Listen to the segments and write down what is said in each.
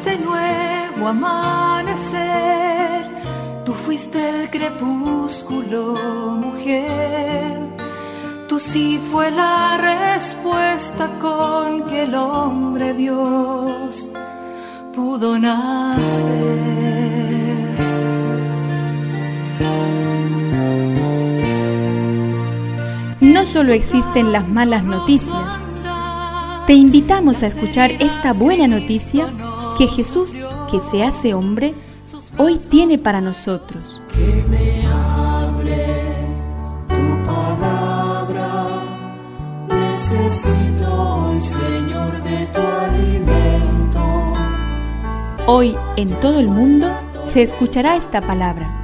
este nuevo amanecer. Tú fuiste el crepúsculo, mujer. Tú sí fue la respuesta con que el hombre Dios pudo nacer. No solo existen las malas noticias, te invitamos a escuchar esta buena noticia que Jesús, que se hace hombre, hoy tiene para nosotros. Que me hable tu palabra, necesito hoy, Señor, de tu alimento. Hoy en todo el mundo se escuchará esta palabra.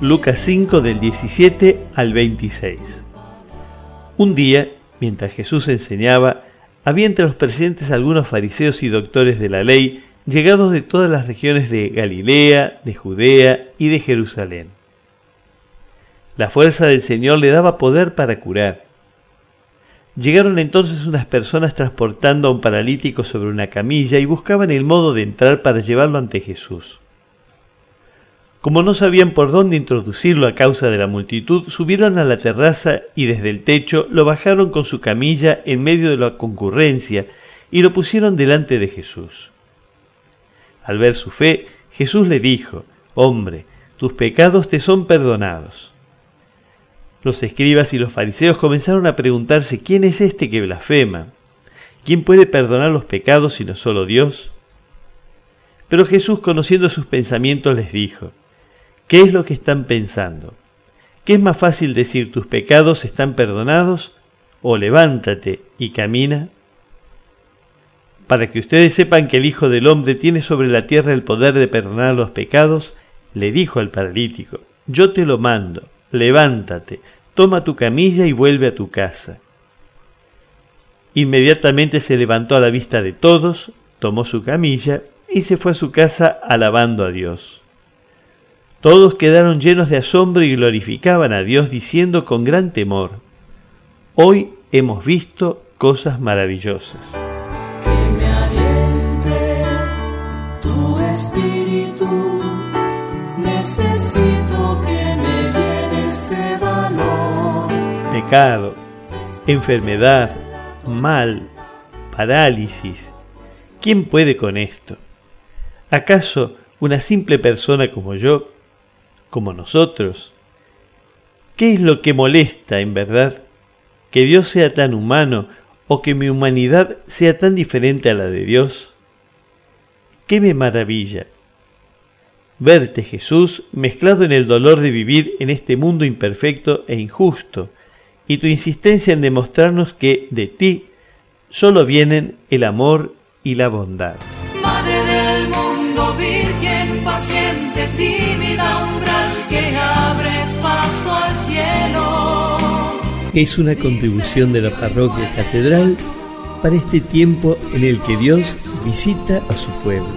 Lucas 5 del 17 al 26. Un día, mientras Jesús enseñaba, había entre los presentes algunos fariseos y doctores de la ley, llegados de todas las regiones de Galilea, de Judea y de Jerusalén. La fuerza del Señor le daba poder para curar. Llegaron entonces unas personas transportando a un paralítico sobre una camilla y buscaban el modo de entrar para llevarlo ante Jesús. Como no sabían por dónde introducirlo a causa de la multitud, subieron a la terraza y desde el techo lo bajaron con su camilla en medio de la concurrencia y lo pusieron delante de Jesús. Al ver su fe, Jesús le dijo, Hombre, tus pecados te son perdonados. Los escribas y los fariseos comenzaron a preguntarse, ¿quién es este que blasfema? ¿Quién puede perdonar los pecados sino solo Dios? Pero Jesús, conociendo sus pensamientos, les dijo, ¿Qué es lo que están pensando? ¿Qué es más fácil decir tus pecados están perdonados o levántate y camina? Para que ustedes sepan que el Hijo del Hombre tiene sobre la tierra el poder de perdonar los pecados, le dijo al paralítico, yo te lo mando, levántate, toma tu camilla y vuelve a tu casa. Inmediatamente se levantó a la vista de todos, tomó su camilla y se fue a su casa alabando a Dios. Todos quedaron llenos de asombro y glorificaban a Dios diciendo con gran temor, hoy hemos visto cosas maravillosas. Que me aliente tu espíritu, necesito que me llenes de valor. Pecado, enfermedad, mal, parálisis. ¿Quién puede con esto? ¿Acaso una simple persona como yo como nosotros. ¿Qué es lo que molesta en verdad? ¿Que Dios sea tan humano o que mi humanidad sea tan diferente a la de Dios? ¿Qué me maravilla? Verte, Jesús, mezclado en el dolor de vivir en este mundo imperfecto e injusto, y tu insistencia en demostrarnos que de ti solo vienen el amor y la bondad. Madre del mundo, virgen paciente, Es una contribución de la parroquia catedral para este tiempo en el que Dios visita a su pueblo.